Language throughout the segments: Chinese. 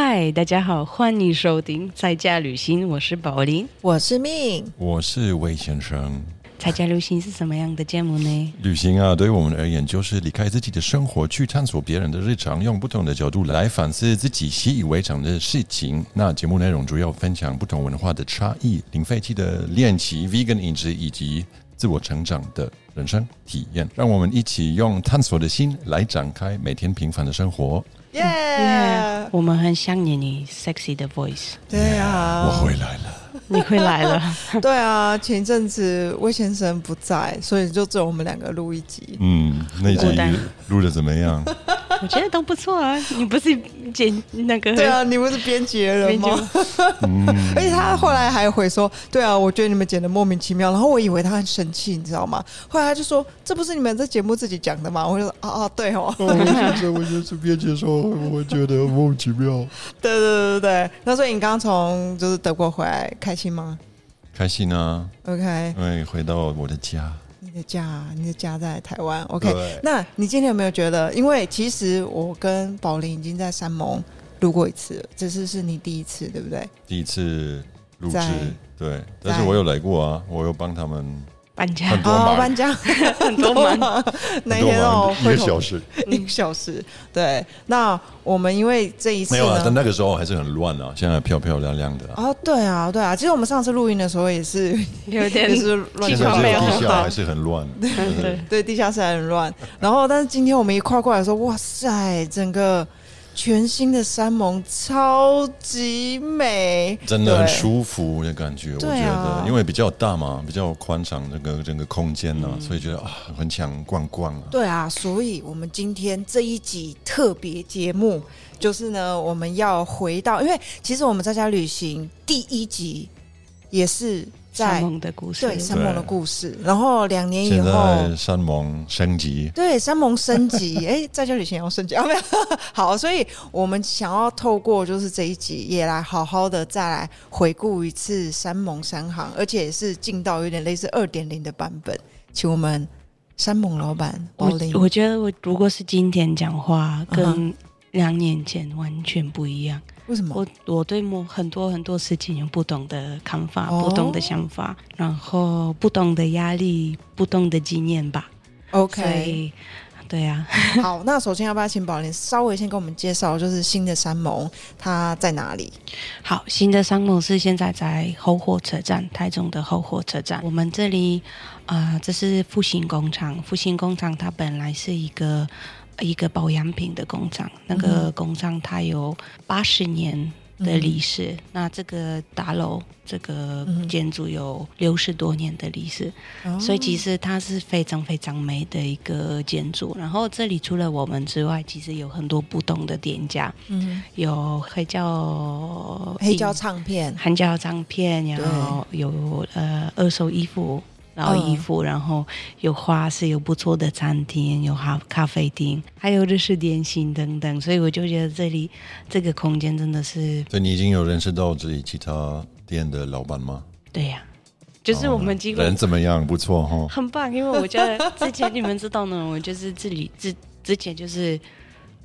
嗨，大家好，欢迎收听在家旅行，我是宝林。我是命，我是魏先生。在家旅行是什么样的节目呢？旅行啊，对于我们而言，就是离开自己的生活，去探索别人的日常，用不同的角度来反思自己习以为常的事情。那节目内容主要分享不同文化的差异、零废弃的练习、vegan 饮食以及自我成长的人生体验。让我们一起用探索的心来展开每天平凡的生活。耶、我们很想念你 sexy 的 voice，对啊，我回来了。你会来了。对啊，前一阵子魏先生不在，所以就只有我们两个录一集。嗯，那集录的怎么样？我觉得都不错啊。你不是剪那个？对啊，你不是编辑的人吗？嗯，而且他后来还回说：“对啊，我觉得你们剪的莫名其妙。”然后我以为他很生气，你知道吗？后来他就说：“这不是你们在节目自己讲的吗？”我就说：“啊啊，对哦，我先生，我就是编辑的时候，我觉得莫名其妙。对对对对对。”那所以你刚刚从就是德国回来，开心吗开心啊，？OK，因为回到我的家。你的家，你的家在台湾。OK，那你今天有没有觉得？因为其实我跟宝林已经在山盟录过一次了，这次是你第一次，对不对？第一次录制在，对，但是我有来过啊，我有帮他们搬家。很多忙。搬家。很多忙，那一天哦，一个小时，一个小时。对，那我们因为这一次没有啊，但。那个时候还是很乱啊，现在漂漂亮亮的啊，哦，对啊，对啊，其实我们上次录音的时候也是，有点也是乱七八现在地下的还是很乱，对。对，地下室还很乱。然后，但是今天我们一跨过来说，哇塞，整个全新的山盟超级美，真的很舒服的感觉，我觉得，因为比较大嘛，比较宽敞，这个整个空间呢，嗯。所以觉得啊，很想逛逛啊。对啊，所以我们今天这一集特别节目，就是呢，我们要回到，因为其实我们在家旅行第一集也是山盟的故事，对山盟的故事，然后两年以现后。在山盟升级，对山盟升级，哎，在家旅行也要升级啊？没有，好，所以我们想要透过就是这一集，也来好好的再来回顾一次山盟山行，而且也是进到有点类似二点零的版本，请我们山盟老板我我觉得我如果是今天讲话，嗯跟两年前完全不一样。为什么？我我对某很多很多事情有不同的看法，哦不同的想法，然后不同的压力，不同的经验吧。OK，以，对啊，好，那首先要不要请宝莲稍微先给我们介绍，就是新的山盟它在哪里？好，新的山盟是现在在后火车站，台中的后火车站。我们这里，啊，这是复兴工厂。复兴工厂它本来是一个一个保养品的工厂，那个工厂它有八十年的历史。那这个大楼，这个建筑有六十多年的历史。哦所以其实它是非常非常美的一个建筑。然后这里除了我们之外，其实有很多不同的店家，嗯，有黑胶黑胶唱片，黑胶唱片，然后有呃二手衣服。老衣服，然后有花市，有不错的餐厅，有咖咖啡厅，还有日式点心等等，所以我就觉得这里这个空间真的是所以你已经有认识到这里其他店的老板吗？对呀、就是我们几乎人怎么样？不错哈。很棒，因为我觉得之前你们知道呢，我就是这里之之前就是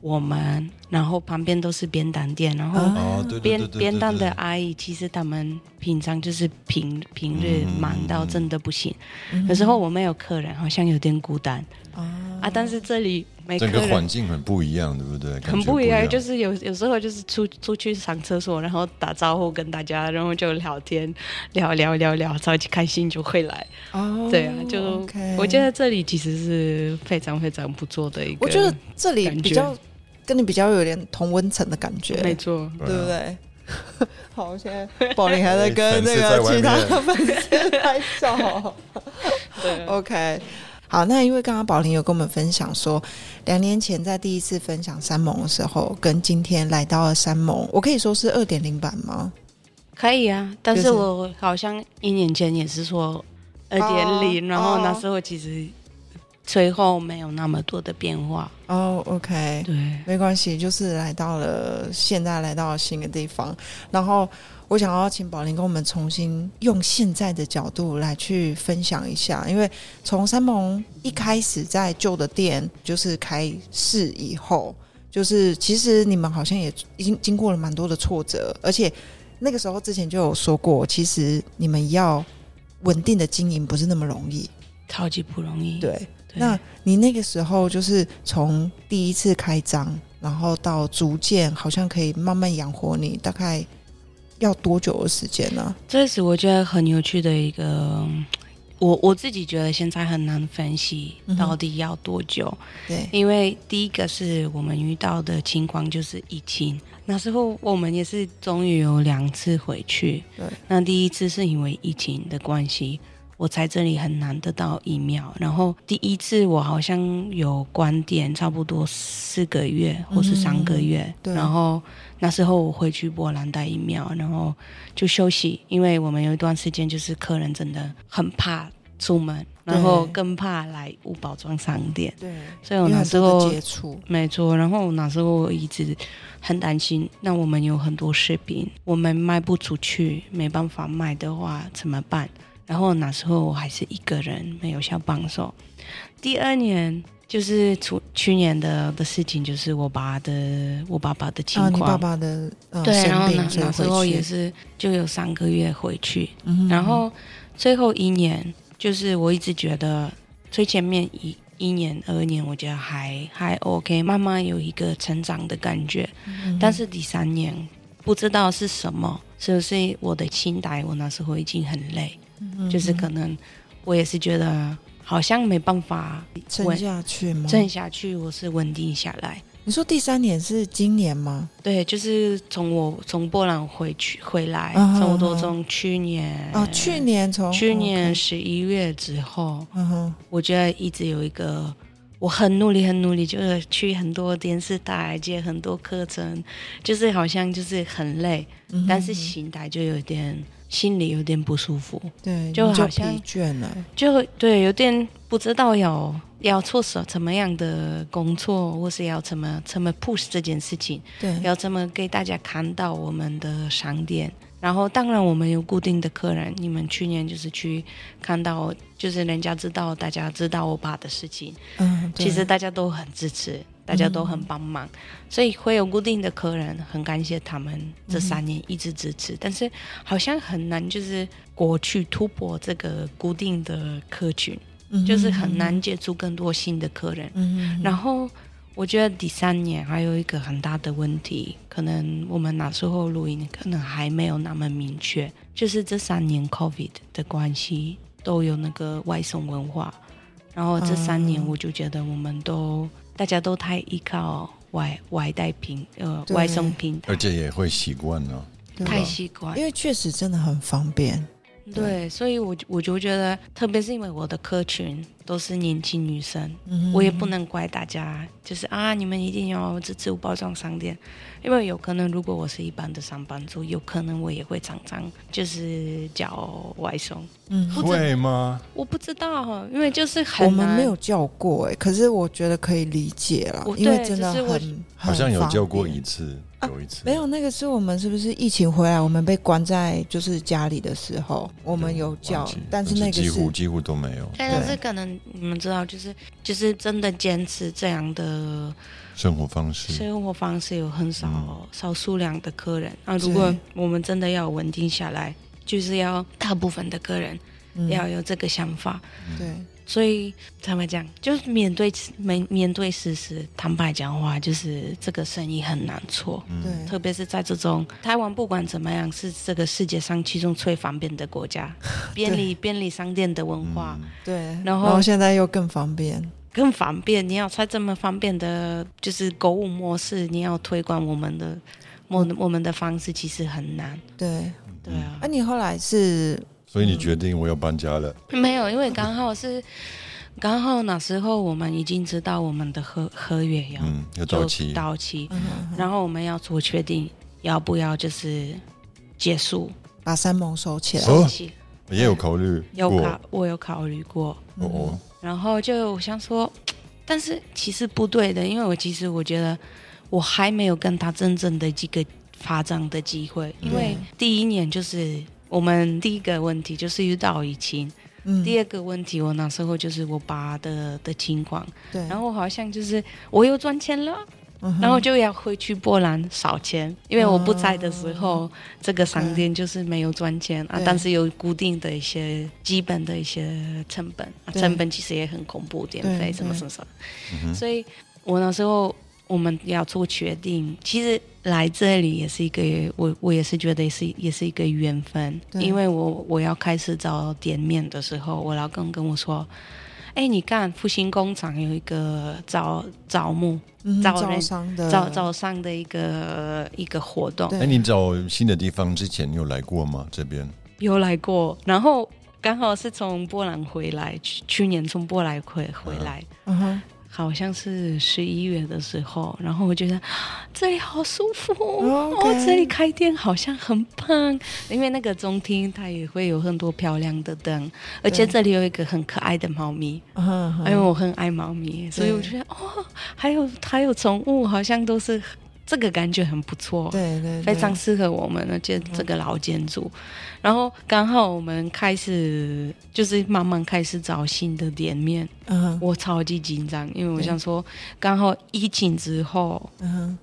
我们，然后旁边都是便当店，然后哦，对对对边对对边当的阿姨，其实他们平常就是平平日嗯忙到真的不行，有时候我们有客人，好像有点孤单。啊。啊。但是这里没客整个环，境很不一样，对不对？不很不一样，就是有有时候就是出出去上厕所，然后打招呼跟大家，然后就聊天，聊聊聊聊，超级开心就会来。哦对啊，就 OK 我觉得这里其实是非常非常不错的一个，我觉得这里感觉。比较跟你比较有点同温层的感觉，没错，对不对？好，现在宝林还在跟那个其他面的粉丝拍照。对 OK，好，那因为刚刚宝林有跟我们分享说，两年前在第一次分享山盟的时候，跟今天来到了山盟，我可以说是二点零版吗？可以啊，但是是我好像一年前也是说二点零，然后那时候其实最后没有那么多的变化。哦、o k 对，没关系，就是来到了现在来到了新的地方，然后我想要请宝林跟我们重新用现在的角度来去分享一下，因为从山盟一开始在旧的店就是开市以后，就是其实你们好像也已经经过了蛮多的挫折，而且那个时候之前就有说过，其实你们要稳定的经营不是那么容易。超级不容易。对那你那个时候就是从第一次开张，然后到逐渐好像可以慢慢养活你，大概要多久的时间呢？这是我觉得很有趣的一个，我我自己觉得现在很难分析到底要多久，对，因为第一个是我们遇到的情况就是疫情，那时候我们也是终于有两次回去，对，那第一次是因为疫情的关系。我在这里很难得到疫苗，然后第一次我好像有关店，差不多四个月或是三个月，嗯对。然后那时候我回去波兰带疫苗，然后就休息，因为我们有一段时间就是客人真的很怕出门，然后更怕来无包装商店，对，所以我那时候接触，没错，然后那时候我一直很担心，那我们有很多视频，我们卖不出去，没办法卖的话怎么办？然后那时候我还是一个人，没有小帮手。第二年就是去去年的的事情，就是我爸的我爸爸的情啊，况，你爸爸的呃对，然后那那时候也是就有三个月回去，然后最后一年，就是我一直觉得最前面一一年、二年，我觉得还还 OK，慢慢有一个成长的感觉。嗯但是第三年不知道是什么，是不是我的心态？我那时候已经很累，嗯就是可能我也是觉得好像没办法撑下去吗？撑下去，我是稳定下来。你说第三年是今年吗？对，就是从我从波兰回去回来，差不多从去年哦，去年从去年十一月之后，嗯哼，我觉得一直有一个，我很努力，很努力，就是去很多电视台接很多课程，就是好像就是很累，但是心态就有点心里有点不舒服，对，就好像疲倦了，就对有点不知道要要做什怎么样的工作，或是要怎么怎么 push 这件事情，对，要怎么给大家看到我们的商店。然后，当然我们有固定的客人。你们去年就是去看到，就是人家知道，大家知道我爸的事情，嗯，其实大家都很支持，大家都很帮忙，所以会有固定的客人，很感谢他们这三年一直支持。但是好像很难，就是过去突破这个固定的客群，嗯。就是很难接触更多新的客人。然后我觉得第三年还有一个很大的问题，可能我们那时候录音可能还没有那么明确，就是这三年 COVID 的关系都有那个外送文化，然后这三年哦。我就觉得我们都大家都太依靠外外带平呃外送平台而，且也会习惯了。太习惯因。为确实真的很方便，对，所以我我就觉得，特别是因为我的客群都是年轻女生，嗯我也不能怪大家，就是啊，你们一定要支持包装商店，因为有可能如果我是一般的上班族，有可能我也会常常就是叫外送，嗯，会吗？我不知道，因为就是很我们没有叫过哎，可是我觉得可以理解了我，因为对真的很好像有叫过一。次，啊有一次。没有，那个是我们是不是疫情回来，我们被关在就是家里的时候，我们有叫，但是那个几乎几乎都没有。对，但是可能你们知道，就是就是真的坚持这样的生活方式。生活方式，有很少、嗯少数量的客人。啊，如果我们真的要稳定下来，就是要大部分的客人嗯要有这个想法。对，所以坦白讲，就是面对面面对事实，坦白讲话，就是这个生意很难做。嗯对特别是在这种台湾，不管怎么样，是这个世界上其中最方便的国家，便利便利商店的文化、嗯对，然然后现在又更方便，更方便。你要在这么方便的，就是购物模式，你要推广我们的我我们的方式，其实很难。对。对啊那、，你后来是所以你决定我要搬家了，没有，因为刚好是刚好那时候我们已经知道我们的合合约要、嗯，要到期，到期，嗯然后我们要做决定，要不要就是结束。把山盟收起来，哦收起。也有考虑有考，我有考虑过，哦哦，然后就想说，但是其实不对的，因为我其实我觉得我还没有跟他真正的这个发展的机会，因为第一年就是我们第一个问题就是遇到疫情，嗯。第二个问题我那时候就是我爸的的情况，对，然后好像就是我又赚钱了。嗯然后就要回去波兰扫钱，因为我不在的时候，这个商店就是没有赚钱啊，但是有固定的一些基本的一些成本，啊、成本其实也很恐怖，电费什么什么什么，嗯所以我那时候我们要做决定，其实来这里也是一个，我我也是觉得是也是一个缘分，对。因为我我要开始找店面的时候，我老公跟我说。哎，你看复兴工厂有一个招招募招招人商的。早早上的一个一个活动，对。哎，你找新的地方之前有来过吗？这边？有来过，然后刚好是从波兰回来，去去年从波兰回回来，嗯哼，好像是十一月的时候，然后我觉得啊这里好舒服，哦这里开店好像很棒，因为那个中厅它也会有很多漂亮的灯，而且这里有一个很可爱的猫咪，因为我很爱猫咪，所以我觉得哦，还有还有宠物，好像都是这个感觉很不错。对对，非常适合我们，而且这个老建筑。然后刚好我们开始就是慢慢开始找新的店面，嗯我超级紧张，因为我想说，刚好疫情之后，嗯哼，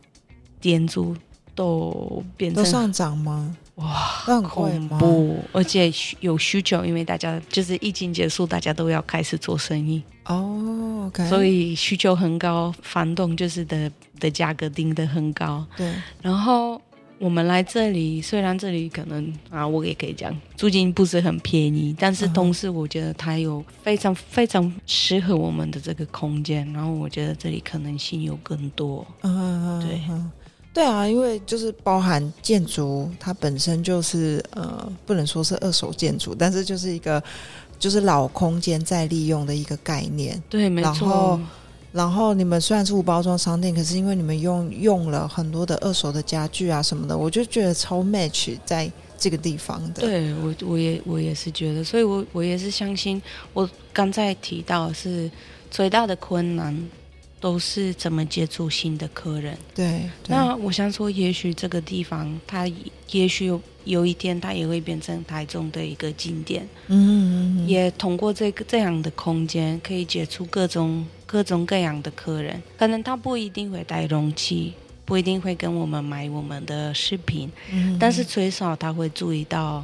店租都变成都上涨吗？哇那恐吗？怖，而且有需求，因为大家就是疫情结束，大家都要开始做生意，哦，OK，所以需求很高，房东就是的的价格定的很高。对，然后我们来这里，虽然这里可能啊，我也可以讲，租金不是很便宜，但是同时我觉得它有非常非常适合我们的这个空间，然后我觉得这里可能性有更多。嗯哼哼对对啊，因为就是包含建筑，它本身就是呃，不能说是二手建筑，但是就是一个就是老空间再利用的一个概念。对，没然后错，然后你们虽然是无包装商店，可是因为你们用用了很多的二手的家具啊什么的，我就觉得超 match 在这个地方的。对我我也我也是觉得，所以我我也是相信，我刚才提到是最大的困难都是怎么接触新的客人。对对那我想说，也许这个地方，它也许有有一天，它也会变成台中的一个景点，嗯嗯嗯，也通过这个这样的空间，可以接触各种各种各样的客人。可能他不一定会带容器，不一定会跟我们买我们的饰品，嗯但是最少他会注意到，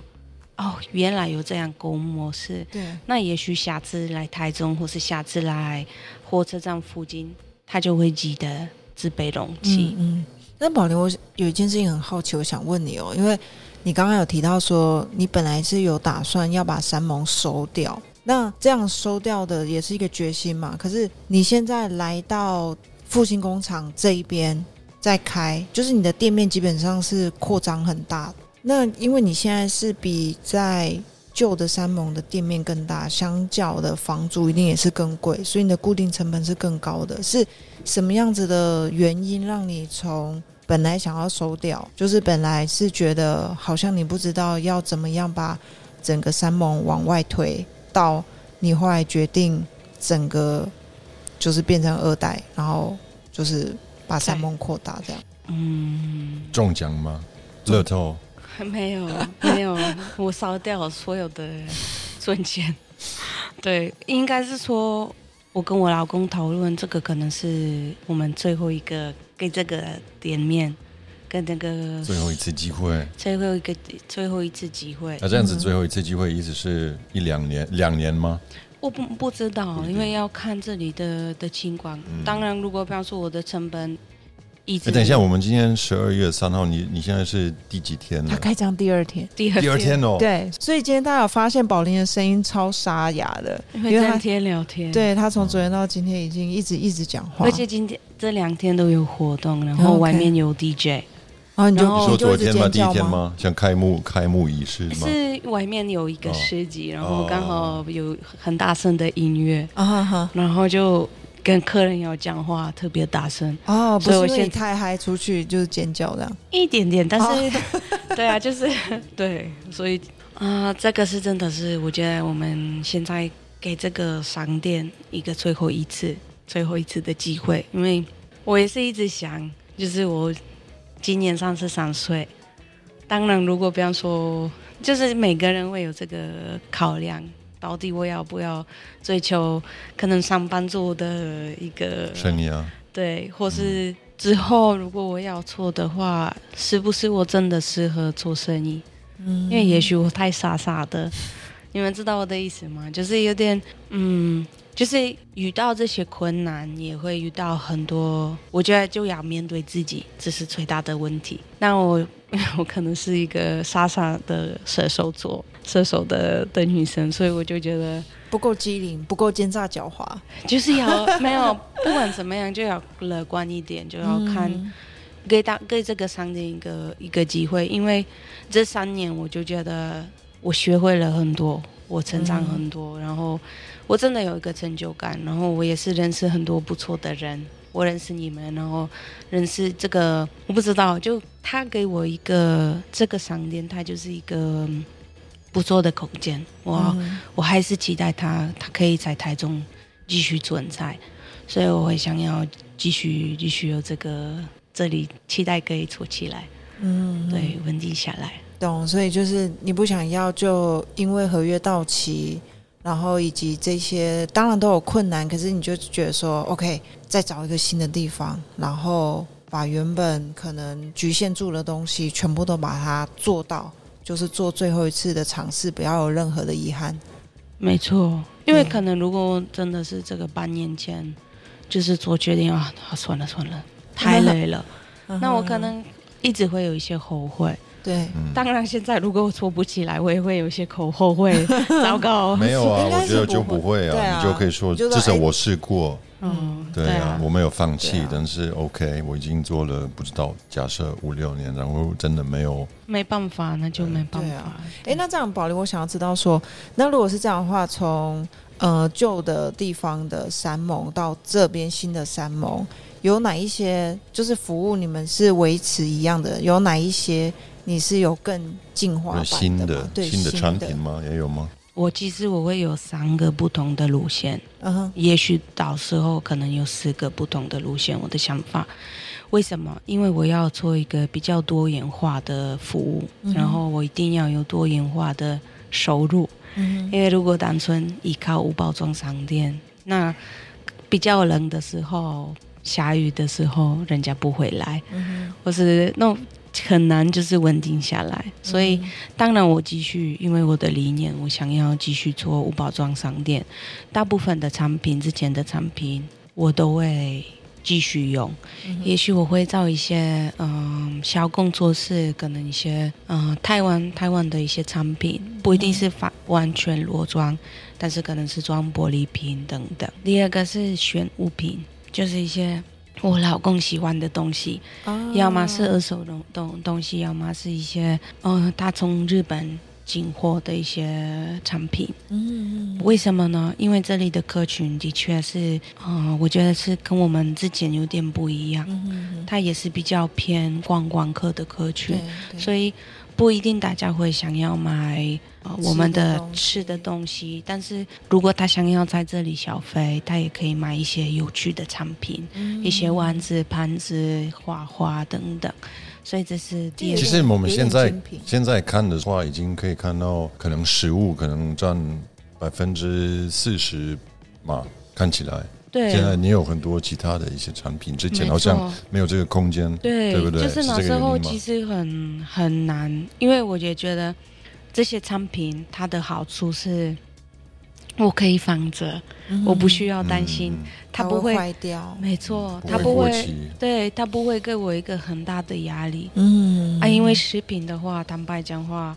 哦，原来有这样购物模式。对那也许下次来台中，或是下次来火车站附近，他就会记得自备容器。嗯，那宝林，我有一件事情很好奇，我想问你哦，因为你刚刚有提到说，你本来是有打算要把山盟收掉，那这样收掉的也是一个决心嘛？可是你现在来到复兴工厂这一边再开，就是你的店面基本上是扩张很大。那因为你现在是比在旧的山盟的店面更大，相较的房租一定也是更贵，所以你的固定成本是更高的。是什么样子的原因让你从本来想要收掉，就是本来是觉得好像你不知道要怎么样把整个山盟往外推，到你后来决定整个就是变成二代，然后就是把山盟扩大这样。嗯，中奖吗？乐透没 有没有，我烧掉了所有的存钱。对，应该是说，我跟我老公讨论，这个可能是我们最后一个给这个店面跟那个最后一次机会，最后一个最后一次机会。那这样子嗯最后一次机会意思是一两年，两年吗？我不不知道因为要看这里的的情况。嗯当然，如果比方说我的成本一直哎，等一下，我们今天十二月三号，你你现在是第几天他？开张第二天。第二第二天哦。对，所以今天大家有发现宝林的声音超沙哑的，因为他天聊天，，对他从昨天到今天已经一直一直讲话，而且今天这两天都有活动，然后外面有 DJ，然后你就然后你说昨天吗？第一？天吗？像开幕开幕仪式吗？是外面有一个哦市集，然后刚好有很大声的音乐，啊哈哈，然后就跟客人有讲话，特别大声，哦，所以我现太嗨出去就是尖叫的，一点点，但哦是、对啊，就是 对，所以啊、这个是真的是，我觉得我们现在给这个商店一个最后一次、最后一次的机会，因为我也是一直想，就是我今年三十三岁，当然如果比方说，就是每个人会有这个考量。到底我要不要追求可能上班族的一个生意啊，对，或是之后如果我要做的话，是不是我真的适合做生意？嗯因为也许我太傻傻的，你们知道我的意思吗？就是有点，嗯，就是遇到这些困难，也会遇到很多，我觉得就要面对自己，这是最大的问题。那我 我可能是一个傻傻的射手座，射手的的女生，所以我就觉得，不够机灵，不够奸诈狡猾，就是要没有，不管怎么样，就要乐观一点，就要看。嗯给大给这个商店一个一个机会，因为这三年我就觉得我学会了很多，我成长很多，然后我真的有一个成就感，然后我也是认识很多不错的人，我认识你们，然后认识这个我不知道，就他给我一个这个商店，他就是一个嗯不错的空间，我、嗯我还是期待他，他可以在台中继续存在，所以我会想要继续继续有这个这里期待可以做起来，嗯，对，稳定下来。懂。所以就是你不想要，就因为合约到期，然后以及这些当然都有困难，可是你就觉得说，OK，再找一个新的地方，然后把原本可能局限住的东西全部都把它做到，就是做最后一次的尝试，不要有任何的遗憾。没错，因为可能如果真的是这个半年前，就是做决定啊，啊算了算了，太累了，那我可能一直会有一些后悔。对。嗯，当然，现在如果我做不起来，我也会有一些口后悔，糟糕。没有啊，我觉得就不不会啊啊，你就可以说，至少我试过，嗯，对啊，我没有放弃但是 OK，我已经做了不知道，假设五六年，然后真的没有，没办法，那就没办法对啊。哎，那这样保留，我想要知道说，那如果是这样的话，从呃旧的地方的山盟到这边新的山盟，有哪一些就是服务你们是维持一样的？有哪一些你是有更进化版新的吗的对新的产品？吗？也有吗？我其实我会有三个不同的路线，嗯哼，也许到时候可能有四个不同的路线。我的想法，为什么？因为我要做一个比较多元化的服务，然后我一定要有多元化的收入。嗯因为如果单纯依靠无包装商店，那比较冷的时候、下雨的时候，人家不回来，嗯或是那种很难就是稳定下来。所以，当然我继续，因为我的理念，我想要继续做无包装商店，大部分的产品之前的产品我都会。继续用，也许我会找一些嗯小工作室，可能一些嗯台湾台湾的一些产品，不一定是发完全裸装，但是可能是装玻璃瓶等等。第二个是选物品，就是一些我老公喜欢的东西，啊要么是二手东东东西，要么是一些嗯他从日本进货的一些产品。嗯为什么呢？因为这里的客群的确是，嗯、我觉得是跟我们之前有点不一样。嗯它也是比较偏观光客的客群所以不一定大家会想要买呃我们的吃的东西。但是如果他想要在这里消费，他也可以买一些有趣的产品，嗯一些碗子、盘子、花花等等。所以这是第二。其实我们现在现在看的话，已经可以看到，可能食物可能占百分之四十嘛，看起来。对，现在你有很多其他的一些产品，之前好像没有这个空间，对，对不对？就是那时候其实很很难，因为我也觉得这些产品它的好处是，我可以放着，我不需要担心嗯它不会，坏掉。没错，它不会，会。对，它不会给我一个很大的压力嗯啊。因为食品的话，坦白讲话，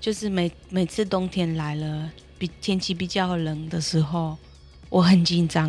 就是每每次冬天来了，比天气比较冷的时候。我很紧张，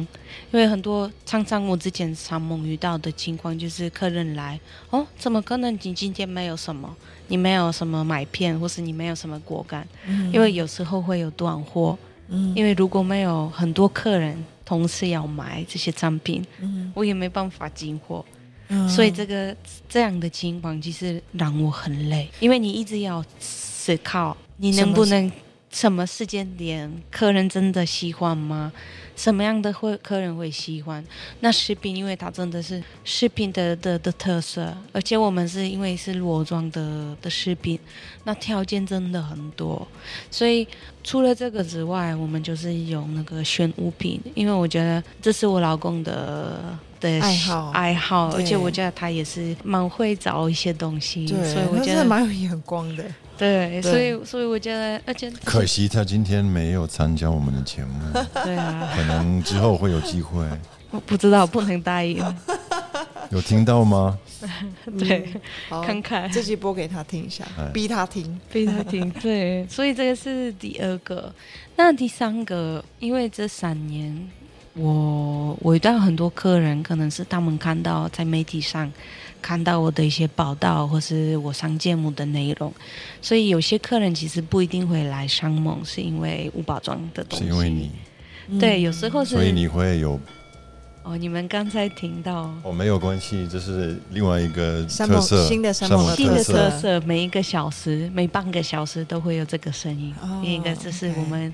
因为很多常常我之前常梦遇到的情况就是客人来，哦，怎么可能？你今天没有什么？你没有什么麦片，或是你没有什么果干？因为有时候会有断货，嗯。因为如果没有很多客人同时要买这些产品，嗯。我也没办法进货，嗯。所以这个这样的情况其实让我很累，因为你一直要思考你能不能什么时间点客人真的喜欢吗？什么样的会客人会喜欢？那食品，因为它真的是食品的的的特色，而且我们是因为是裸装的的食品，那条件真的很多，所以除了这个之外，我们就是有那个选物品，因为我觉得这是我老公的。的爱好爱好，而且我觉得他也是蛮会找一些东西，对，所以我觉得蛮有眼光的。对，对所以所以我觉得，而且可惜他今天没有参加我们的节目，对啊，可能之后会有机会。我不知道不能答应，有听到吗？对，好，看看这集播给他听一下哎，逼他听。逼他听，对，所以这个是第二个。那第三个，因为这三年，我我遇到很多客人，可能是他们看到在媒体上看到我的一些报道，或是我上节目的内容，所以有些客人其实不一定会来商盟，是因为无包装的东西。是因为你，对，有时候是所以你会有哦，你们刚才听到。哦，没有关系，这是另外一个特色，新的山盟新的特色，每一个小时、每半个小时都会有这个声音，哦因为这是 OK 我们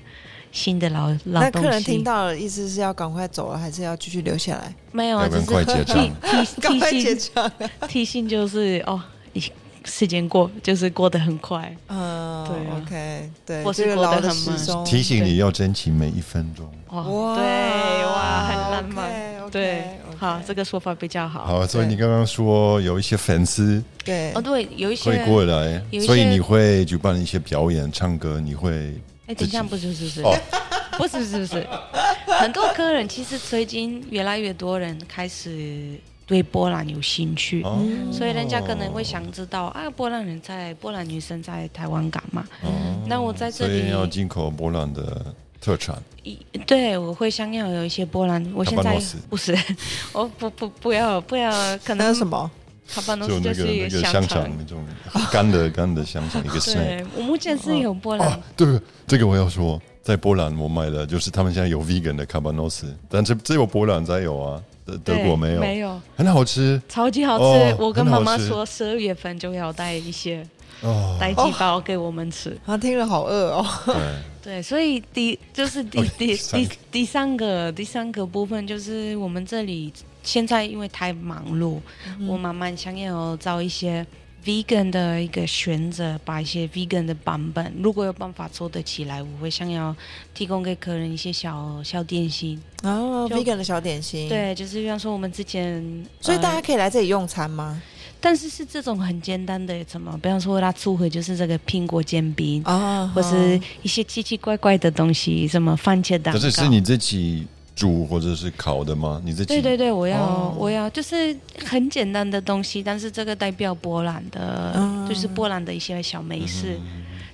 新的老老东那客人。听到了，意思是要赶快走了，还是要继续留下来？没有啊，要不只是然快结账 提 赶快提提结账。醒提醒就是哦，你时间过就是过得很快，嗯，对啊 OK，对，或是这个老的过得很慢时钟提醒你要珍惜每一分钟。哇，对哇，很浪漫 OK，OK，对好，这个说法比较好。好，所以你刚刚说有一些粉丝对哦，对，有一些会过来有一，些所以你会举办一些表演、唱歌，你会哎，等一下，不是不是不是，哦。不是不是不是，很多客人其实最近越来越多人开始对波兰有兴趣，哦，所以人家可能会想知道啊，波兰人在波兰女生在台湾干嘛？哦。那我在这所以里要进口波兰的特产，一对，我会想要有一些波兰，我现在不是，我不不不要不要，可能什么？卡巴诺就那斯就是个那个香肠肠那种 干的干的香肠，一个 snack。我目前是有波兰哦，对，这个我要说，在波兰我买的就是他们现在有 vegan 的卡巴诺斯，但是只有波兰才有啊，德德国没有，没有，很好吃超级好吃。哦我跟妈妈说，十二月份就要带一些哦。带几包给我们吃。他听了好饿哦。对，所以第就是第第第第三个第三个部分就是我们这里现在因为太忙碌，嗯我慢慢想要找一些 vegan 的一个选择，把一些 vegan 的版本，如果有办法做得起来，我会想要提供给客人一些小小点心。哦就，vegan 的小点心。，对，就是比方说我们之前，所以大家呃可以来这里用餐吗？但是是这种很简单的什么，比方说它组合就是这个苹果煎饼。啊，或是一些奇奇怪怪的东西，什么番茄蛋糕。可是是你自己煮或者是烤的吗？你自己对对对，我要、哦我要就是很简单的东西，但是这个代表波兰的，嗯就是波兰的一些小美食，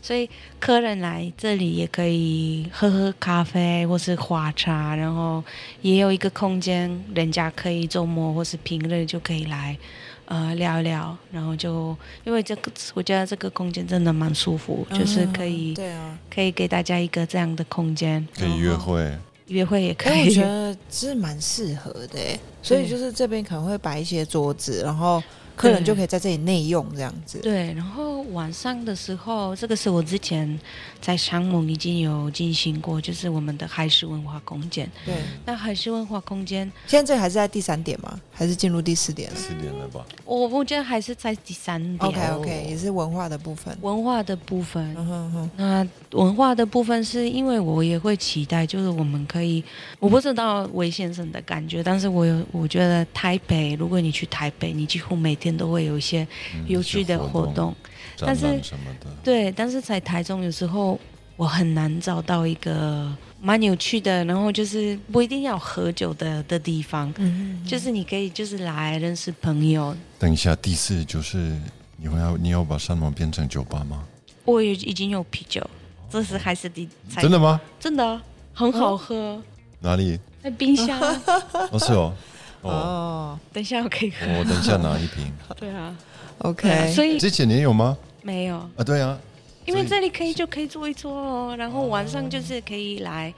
所以客人来这里也可以喝喝咖啡或是花茶，然后也有一个空间，人家可以周末或是平日就可以来。呃，聊一聊，然后就因为这个，我觉得这个空间真的蛮舒服，就是可以嗯对啊。可以给大家一个这样的空间，可以约会，约会也可以，我。觉得是蛮适合的，所以就是这边可能会摆一些桌子，然后客人就可以在这里内用这样子。对，然后晚上的时候，这个是我之前在商盟已经有进行过，就是我们的海事文化空间。对，那海事文化空间，现在这还是在第三点吗？还是进入第四点四点了吧？我我觉得还是在第三点？OK OK，也是文化的部分。文化的部分。嗯哼哼，那文化的部分是因为我也会期待，就是我们可以，我不知道韦先生的感觉，但是我有，我觉得台北，如果你去台北，你几乎每天都会有一些嗯有趣的活动，展但是什么的。对，但是在台中有时候我很难找到一个蛮有趣的，然后就是不一定要喝酒的的地方，嗯，就是你可以就是来认识朋友。等一下，第四就是你会要你要把山盟变成酒吧吗？我也已经有啤酒，这是还是第才真的吗？真的很好喝，哪里？在冰箱。哦，是哦。哦，哦等一下我可以喝。我等一下拿一瓶。对啊，，OK，所以之前也有吗？没有，啊，对啊。因为这里可以就可以坐一坐哦，然后晚上就是可以来。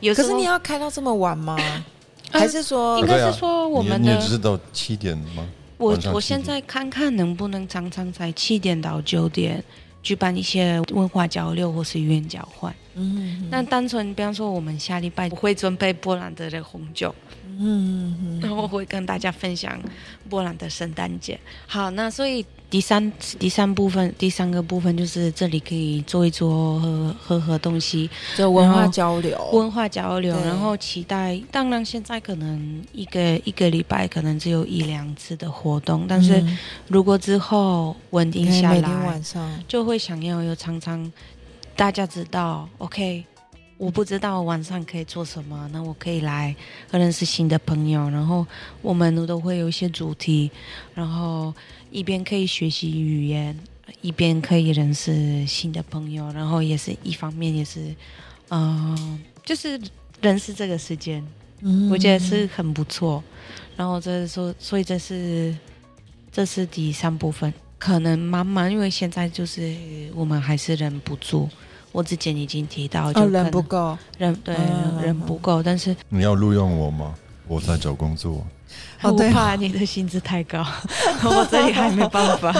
有可是你要开到这么晚吗？啊 还是说应该是说我们的你也只是到七点吗？我我现在看看能不能常常在七点到九点举办一些文化交流或是语言交换。嗯那单纯比方说，我们下礼拜我会准备波兰的红酒，嗯嗯然后会跟大家分享波兰的圣诞节。好，那所以第三第三部分，第三个部分就是这里可以坐一坐喝喝喝东西，就文化交流，文化交流，然后期待。当然，现在可能一个一个礼拜可能只有一两次的活动，但是嗯。如果之后稳定下来晚，上，就会想要有常常大家知道，OK，我不知道晚上可以做什么，那我可以来认识新的朋友，然后我们都会有一些主题，然后一边可以学习语言，一边可以认识新的朋友，然后也是一方面也是，嗯、就是认识这个时间，嗯我觉得是很不错。然后这是说，所以这是这是第三部分，可能慢慢，因为现在就是我们还是忍不住。我之前已经提到，就哦，人不够，人对嗯人人不够，但是你要录用我吗？我在找工作。我哦对怕你的薪资太高，我这里还没办法。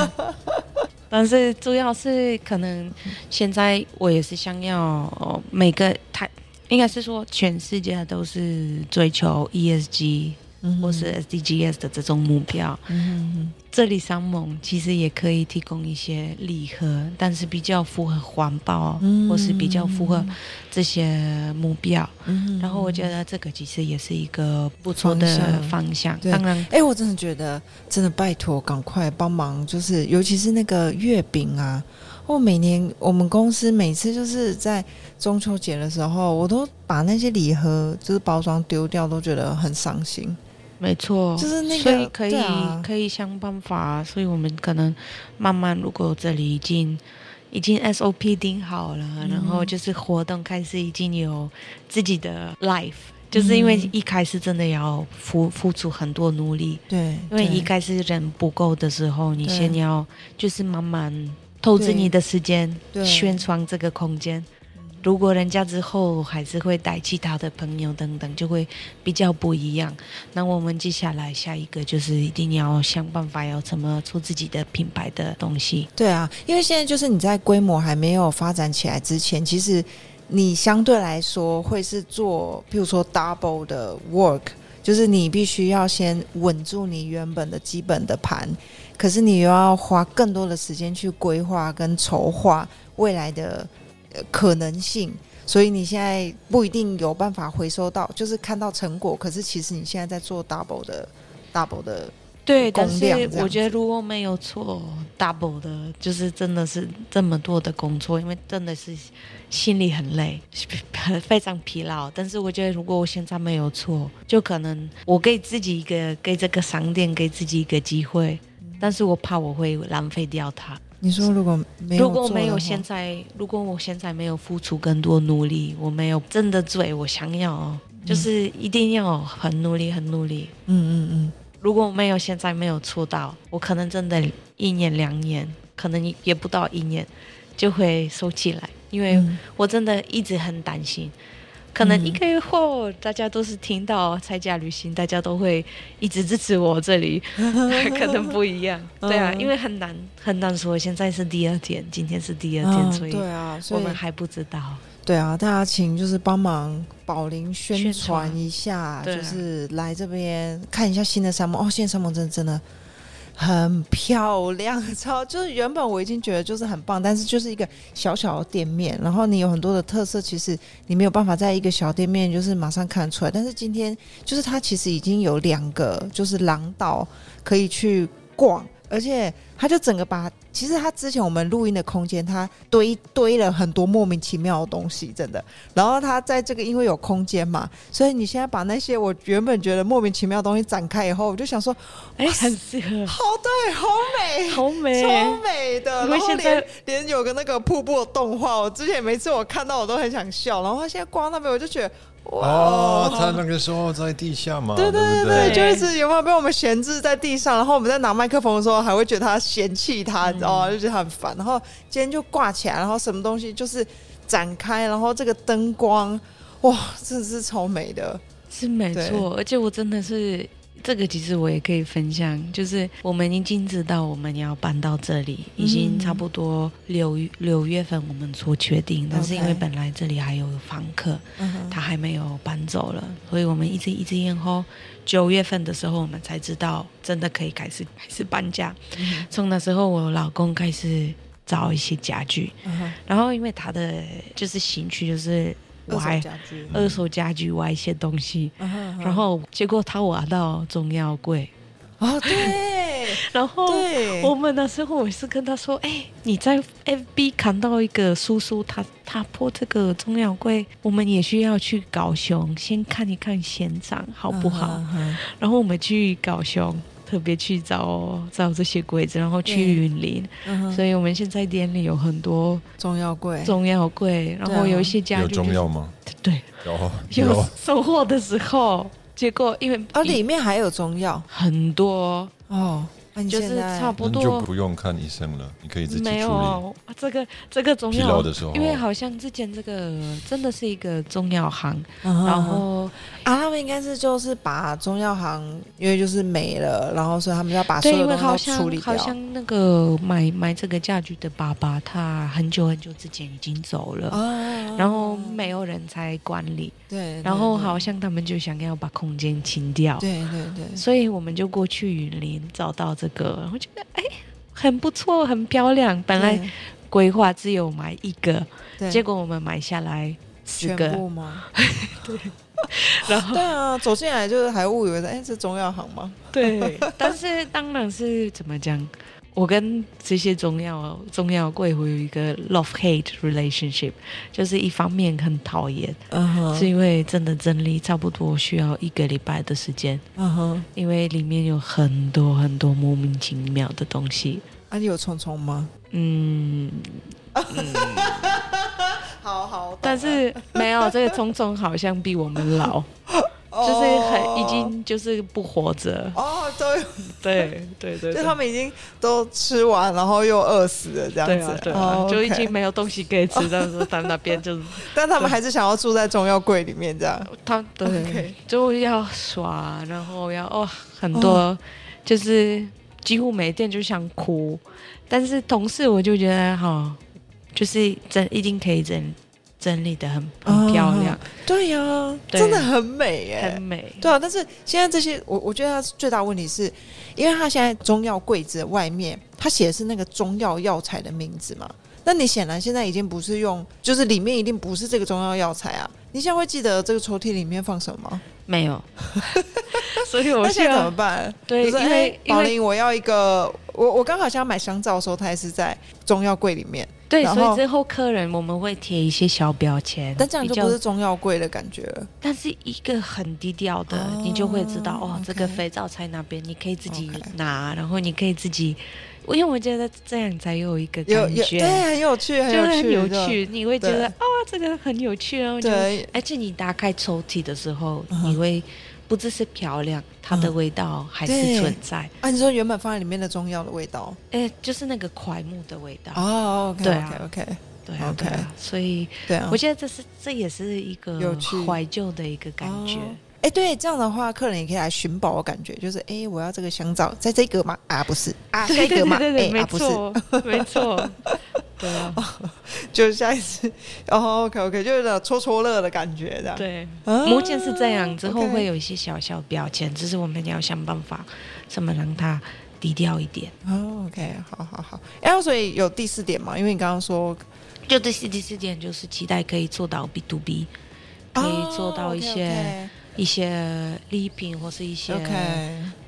但是主要是可能现在我也是想要、哦每个台，应该是说全世界都是追求 ESG 嗯或是 SDGs 的这种目标。嗯这里商盟其实也可以提供一些礼盒，但是比较符合环保，嗯或是比较符合这些目标。嗯然后我觉得这个其实也是一个不错的方向方向。对当然，哎、我真的觉得，真的拜托，赶快帮忙，就是尤其是那个月饼啊。我每年我们公司每次就是在中秋节的时候，我都把那些礼盒就是包装丢掉，都觉得很伤心。没错，就是那个所以可以、啊可以想办法。所以我们可能慢慢，如果这里已经已经 SOP 定好了，嗯然后就是活动开始已经有自己的 life。就是因为嗯一开始真的要付付出很多努力，对，因为一开始人不够的时候，你先要就是慢慢投资你的时间对宣传这个空间。如果人家之后还是会带其他的朋友等等，就会比较不一样。那我们接下来下一个就是一定要想办法要怎么出自己的品牌的东西。对啊，因为现在就是你在规模还没有发展起来之前，其实你相对来说会是做，譬如说 double 的 work，就是你必须要先稳住你原本的基本的盘，可是你又要花更多的时间去规划跟筹划未来的可能性。所以你现在不一定有办法回收到，就是看到成果。可是其实你现在在做 double 的 double 的，对，但工是我觉得如果没有错 double 的，就是真的是这么多的工作，因为真的是心里很累，非常疲劳。但是我觉得如果我现在没有错，就可能我给自己一个给这个商店给自己一个机会，但是我怕我会浪费掉它。你说如果没有如果没有现在，如果我现在没有付出更多努力，我没有真的追我想要哦，就是一定要很努力，很努力。嗯嗯嗯，如果没有现在没有出道，我可能真的一年两年，可能也不到一年就会收起来，因为嗯我真的一直很担心。可能嗯一个月后，大家都是听到拆家旅行，大家都会一直支持我这里，可能不一样。对啊，嗯因为很难很难说，现在是第二天，今天是第二天，嗯所以对啊，我们还不知道。对啊，大家请就是帮忙宝林宣宣传传一下，啊就是来这边看一下新的山盟哦，现在山盟真的真的很漂亮，超就是原本我已经觉得就是很棒，但是就是一个小小的店面，然后你有很多的特色，其实你没有办法在一个小店面就是马上看出来，但是今天就是它其实已经有两个就是廊道可以去逛，而且它就整个把，其实他之前我们录音的空间，他堆堆了很多莫名其妙的东西，真的。然后他在这个因为有空间嘛，所以你现在把那些我原本觉得莫名其妙的东西展开以后，我就想说，哎，很适合，好对，好美。好美，超美的，因为然后现在连连有个那个瀑布的动画，我之前每次我看到我都很想笑，然后他现在挂那边，我就觉得哇，哦，他那个时候在地下嘛，对对不对对，对就一直有没有被我们闲置在地上，然后我们在拿麦克风的时候还会觉得他嫌弃他，你知道吗？就觉得很烦。然后今天就挂起来，然后什么东西就是展开，然后这个灯光，哇，真的是超美的。是没错，而且我真的是这个其实我也可以分享，就是我们已经知道我们要搬到这里，已经差不多六六月份我们做决定，但是因为本来这里还有房客，嗯他还没有搬走了，所以我们一直一直延后。九月份的时候，我们才知道真的可以开始 开始搬家。嗯从那时候，我老公开始找一些家具，然后因为他的就是兴趣就是二手挖家具，二手家具挖一些东西，然后结果他挖到中药柜，哦，对。然后，我们那时候我是跟他说，哎，你在 FB 看到一个叔叔，他他破这个中药柜，我们也需要去高雄先看一看现场好不好？嗯然后我们去高雄。特别去找找这些柜子，然后去云林，嗯所以我们现在店里有很多中药柜，中药柜，然后有一些家有具、就是中药吗？对，有有收获的时候，结果因为啊，里面还有中药很多，哦，就是差不多。就不用看医生了，你可以自己处没。有啊这个这个中疲劳药的时候，因为好像之前这个真的是一个中药行，嗯然后啊，他们应该是就是把中药行，因为就是没了，然后所以他们要把所对，因有东为好像西都处理掉。好像那个买买这个家具的爸爸，他很久很久之前已经走了。啊然后没有人才管理，对，然后好像像他们就想要把空间清掉，对对对，所以我们就过去云林找到这个，我觉得哎很不错，很漂亮。本来规划只有买一个，结果我们买下来四全个，吗？对？然后对啊，走进来就是还误以为是哎，这中药行吗？对，但是当然是怎么讲？我跟这些中药中药柜会有一个 love hate relationship，就是一方面很讨厌，是因为真的整理差不多需要一个礼拜的时间，嗯哼，因为里面有很多很多莫名其妙的东西。啊，你有虫虫吗？嗯，好好，但是没有这个聪聪好像比我们老，就就是很已经就是不活着。哦，对，对对对。就他们已经都吃完，然后又饿死了这样子。对就已经没有东西可以吃，但是他那边就 是但他们还是想要住在中药柜里面这样。他对就要耍，然后要哦很多，就是几乎每天就想哭，但是同事我就觉得哈、就是真一定可以整整理的很很漂亮，对呀、对真的很美耶很。美。对啊，但是现在这些，我我觉得它最大问题是，因为它现在中药柜子的外面，它写的是那个中药药材的名字嘛。那你显然现在已经不是用，就是里面一定不是这个中药药材啊。你现在会记得这个抽屉里面放什么？没有，所以我 现在怎么办？对，就是因为哎宝林，我要一个，我我刚好想要买香皂的时候，它也是在中药柜里面，对，所以之后客人我们会贴一些小标签，但这样就不是中药柜的感觉了。但是一个很低调的，哦你就会知道哦，这个肥皂在那边，你可以自己拿然后你可以自己，因为我觉得这样才有一个感觉，对，很有趣，很有趣，对有趣，你会觉得啊、这个很有趣，然后就，对，而且你打开抽屉的时候，嗯你会不只是漂亮，它的嗯味道还是存在，啊，你说原本放在里面的中药的味道。哎，就是那个槐木的味道，哦，OK 对啊。OK OK，对啊 OK 对啊，所以对啊。我，觉得这是这也是一个怀旧的一个感觉。哦哎，对，这样的话，客人也可以来寻宝的感觉，就是哎，我要这个香皂，在这个吗？啊，不是啊，下对对一个吗？对没哎啊，不是，错，没错，对啊，就下一次，哦，OK OK，就有点戳戳乐的感觉，的。对。啊，目前是这样，之后会有一些小小标签，只是我们要想办法怎么让它低调一点。哦，OK，好好好。然后所以有第四点嘛，因为你刚刚说就第四第四点就是期待可以做到 B to B，可以做到一些、一些礼品或是一些 OK，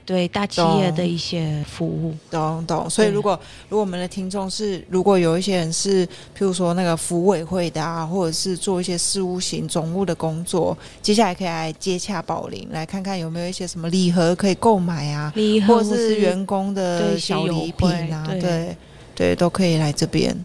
对大企业的一些服务。懂懂。所以如果如果我们的听众是，如果有一些人是，譬如说那个服委会的啊，或者是做一些事务型总务的工作，接下来可以来接洽宝林，来看看有没有一些什么礼盒可以购买啊，礼盒或者是员工的小礼品啊，对对对，都可以来这边。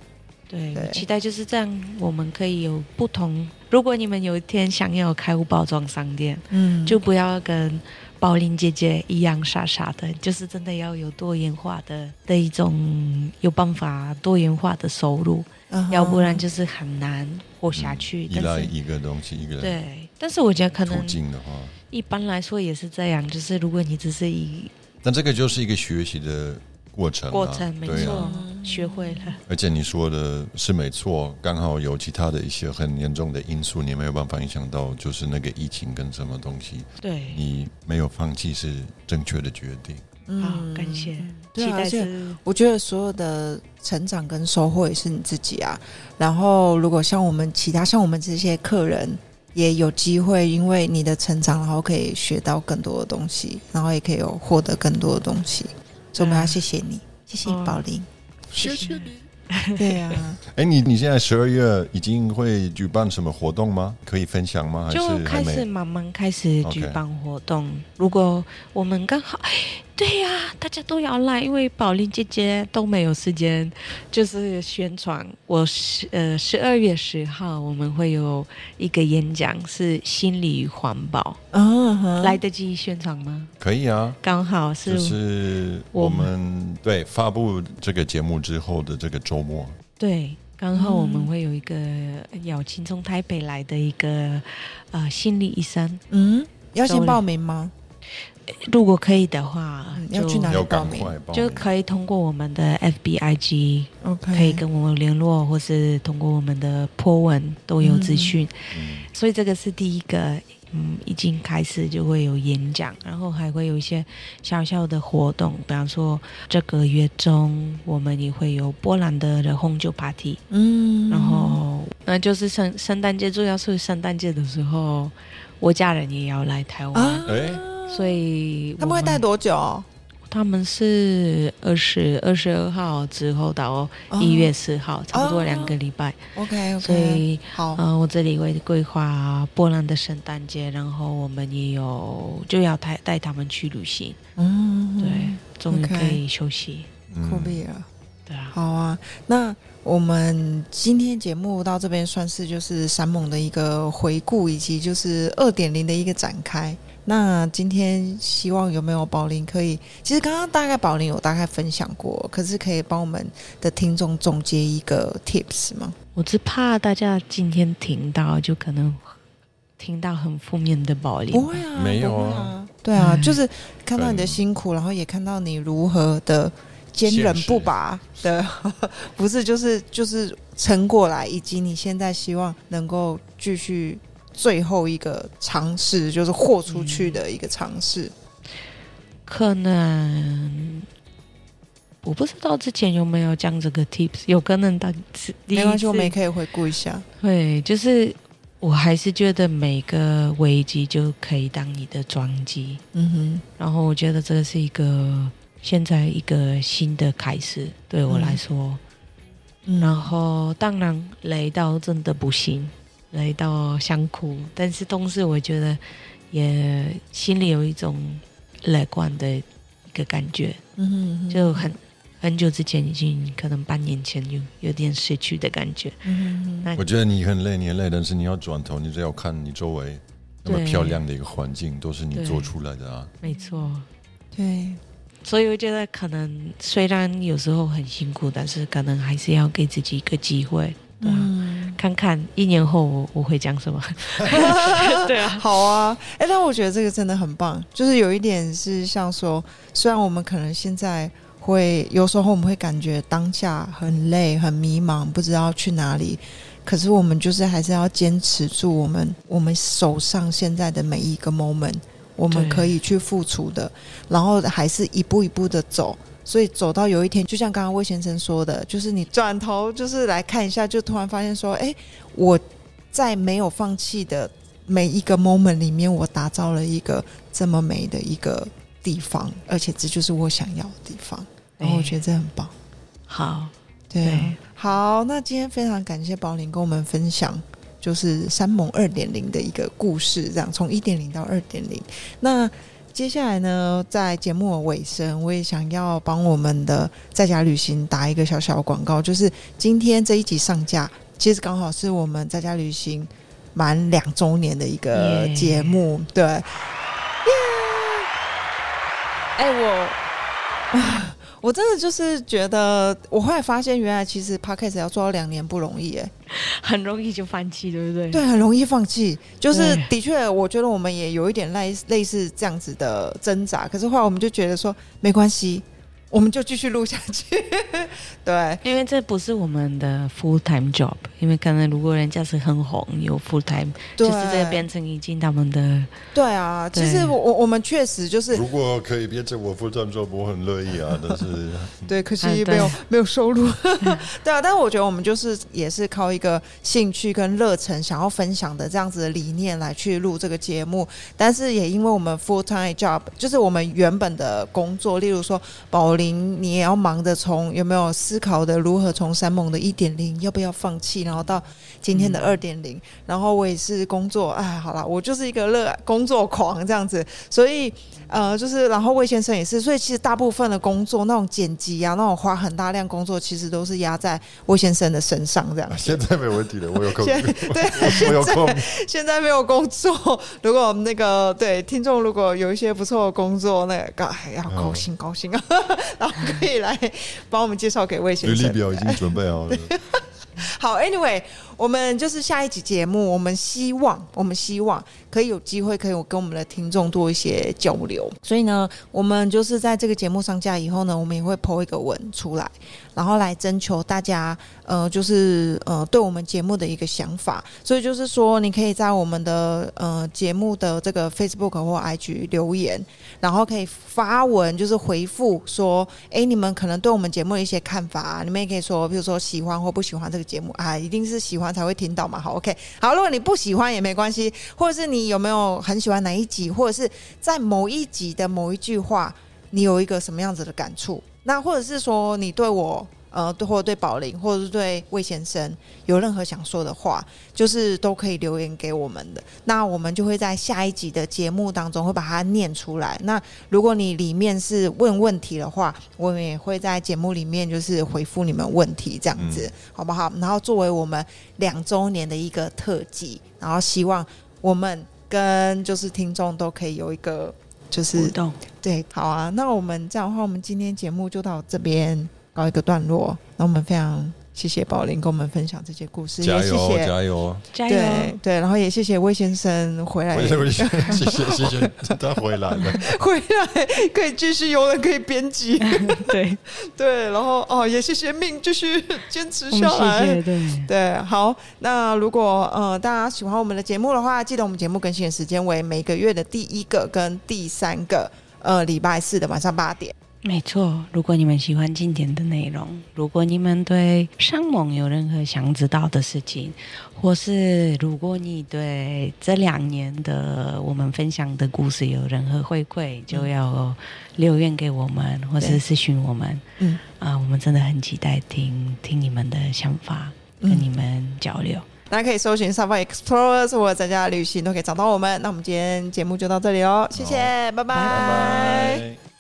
对，对期待就是这样，我们可以有不同。如果你们有一天想要开物包装商店，嗯就不要跟宝玲姐姐一样傻傻的，就是真的要有多元化的的一种有办法多元化的收入，嗯要不然就是很难活下去。依赖一个东西，一个人。对，但是我觉得可途能径的话，一般来说也是这样，就是如果你只是以但这个就是一个学习的过程、啊，过程没错。学会了，而且你说的是没错，刚好有其他的一些很严重的因素，你没有办法影响到，就是那个疫情跟什么东西，对，你没有放弃是正确的决定。好，感谢，而且是我觉得所有的成长跟收获也是你自己啊。然后，如果像我们其他像我们这些客人，也有机会因为你的成长，然后可以学到更多的东西，然后也可以有获得更多的东西。所以我们要谢谢你，谢谢哦宝林。谢谢你。对啊，哎，你你现在十二月已经会举办什么活动吗？可以分享吗？还就是还开始？慢慢开始举办活动。如果我们刚好，哎对呀、大家都要来，因为宝琳姐姐都没有时间，就是宣传。我十呃十二月十号我们会有一个演讲，是心理环保，嗯哼，来得及宣传吗？可以啊，刚好是、就是我我们们对发布这个节目之后的这个周末，对。刚好我们嗯会有一个邀请从台北来的一个呃心理医生，嗯，要先报名吗？如果可以的话，要去哪里就。可以通过我们的 FBIG，OK，可以跟我们联络，或是通过我们的 po 文都有资讯。嗯。所以这个是第一个，嗯，已经开始就会有演讲，然后还会有一些小小的活动，比方说这个月中我们也会有波兰的的红酒 party，嗯，然后那就是圣圣诞节，主要是圣诞节的时候，我家人也要来台湾，所以我他们会待多久？他们是二十二十二号之后到哦。一月四号，差不多哦两个礼拜。OK 所以，好，呃，我这里会规划波兰的圣诞节，然后我们也有就要带带他们去旅行，嗯，对，终于可以休息，酷嗯，毙了。对啊，好啊，那我们今天节目到这边算是就是山盟的一个回顾，以及就是二点零的一个展开。那今天希望有没有宝林可以，其实刚刚大概宝林有大概分享过，可是可以帮我们的听众总结一个 tips 吗？我只怕大家今天听到就可能听到很负面的宝林不，会啊，没有啊。对啊，嗯。就是看到你的辛苦，然后也看到你如何的坚韧不拔的，不是就是就是撑过来，以及你现在希望能够继续最后一个尝试，就是豁出去的一个尝试。可能。我不知道之前有没有讲这个 tips，有可能当没关系，我们也可以回顾一下。对，就是我还是觉得每个危机就可以当你的装机，嗯哼然后我觉得这是一个现在一个新的开始，对我来说。嗯然后当然雷到真的不行，累到想哭，但是同时我觉得也心里有一种乐观的一个感觉，嗯哼嗯哼就很。很久之前，已经可能半年前就有点失去的感觉。嗯哼嗯哼那我觉得你很累，你很累，但是你要转头，你只要看你周围那么漂亮的一个环境，都是你做出来的啊。没错，对，所以我觉得可能虽然有时候很辛苦，但是可能还是要给自己一个机会，对啊，嗯。看看一年后我我会讲什么。对啊，好啊，哎、但我觉得这个真的很棒，就是有一点是像说，虽然我们可能现在会有时候我们会感觉当下很累、很迷茫，不知道去哪里，可是我们就是还是要坚持住我们我们手上现在的每一个 moment，我们可以去付出的，然后还是一步一步的走。所以走到有一天，就像刚刚魏先生说的，就是你转头就是来看一下，就突然发现说，哎，我在没有放弃的每一个 moment 里面，我打造了一个这么美的一个地方，而且这就是我想要的地方。然后我觉得这很棒，好，对好，那今天非常感谢宝林跟我们分享，就是山盟二点零的一个故事，这样从一点零到二点零。那接下来呢，在节目的尾声，我也想要帮我们的在家旅行打一个小小的广告，就是今天这一集上架，其实刚好是我们在家旅行满两周年的一个耶节目，对，耶！哎，我我真的就是觉得，我后来发现，原来其实 podcast 要做到两年不容易，哎，很容易就放弃，对不对？对，很容易放弃。就是的确，我觉得我们也有一点类类似这样子的挣扎，可是后来我们就觉得说，没关系，我们就继续录下去。对，因为这不是我们的 full time job，因为可能如果人家是很红有 full time，对就是这个变成已经他们的对啊，其实我我我们确实就是如果可以变成我 full time job，，我很乐意啊。但是 对，可惜没有、没有收入。对啊，但是我觉得我们就是也是靠一个兴趣跟热忱，想要分享的这样子的理念来去录这个节目。但是也因为我们 full time job，就是我们原本的工作，例如说宝林，你也要忙着从有没有思考的如何从山盟的一点零要不要放弃，然后到今天的二点零，然后我也是工作，哎，好了，我就是一个热爱工作狂这样子，所以。呃，就是，然后魏先生也是，所以其实大部分的工作，那种剪辑啊，那种花很大量工作，其实都是压在魏先生的身上这样。现在没问题了，我有空，现对，我有空。现在没有工作，如果那个对听众如果有一些不错的工作，那个哎要高兴高兴啊，然后可以来帮我们介绍给魏履先生。历表已经准备好了。好，Anyway，我们就是下一集节目，我们希望，我们希望可以有机会可以跟我们的听众多一些交流。所以呢，我们就是在这个节目上架以后呢，我们也会 po 一个文出来，然后来征求大家，呃，就是呃，对我们节目的一个想法。所以就是说，你可以在我们的呃节目的这个 Facebook 或 IG 留言，然后可以发文，就是回复说，哎，你们可能对我们节目的一些看法、啊，你们也可以说，比如说喜欢或不喜欢这个节目啊，一定是喜欢才会听到嘛。好，OK，好，如果你不喜欢也没关系，或者是你有没有很喜欢哪一集，或者是在某一集的某一句话，你有一个什么样子的感触？那或者是说你对我。呃，对，或者对宝林，或者是对魏先生有任何想说的话，就是都可以留言给我们的。那我们就会在下一集的节目当中会把它念出来。那如果你里面是问问题的话，我们也会在节目里面就是回复你们问题，这样子、好不好？然后作为我们两周年的一个特辑，然后希望我们跟就是听众都可以有一个就是互动。对，好啊。那我们这样的话，我们今天节目就到这边告一个段落。那我们非常谢谢宝林跟我们分享这些故事，加油，也谢谢。加油！加油！对对，然后也谢谢魏先生回来 谢谢谢谢谢谢他回来了。回来可以继续有人可以编辑，对，对，然后哦也谢谢命继续坚持下来，谢谢，对，对，好，那如果呃大家喜欢我们的节目的话，记得我们节目更新的时间为每个月的第一个跟第三个呃礼拜四的晚上八点。没错。如果你们喜欢今天的内容，如果你们对商盟有任何想知道的事情，或是如果你对这两年的我们分享的故事有任何回馈，就要留言给我们，或是私讯我们。嗯啊，我们真的很期待听听你们的想法，跟嗯你们交流。大家可以搜寻 Safari Explorers 或者在家旅行都可以找到我们。那我们今天节目就到这里哦，谢谢，拜拜拜拜。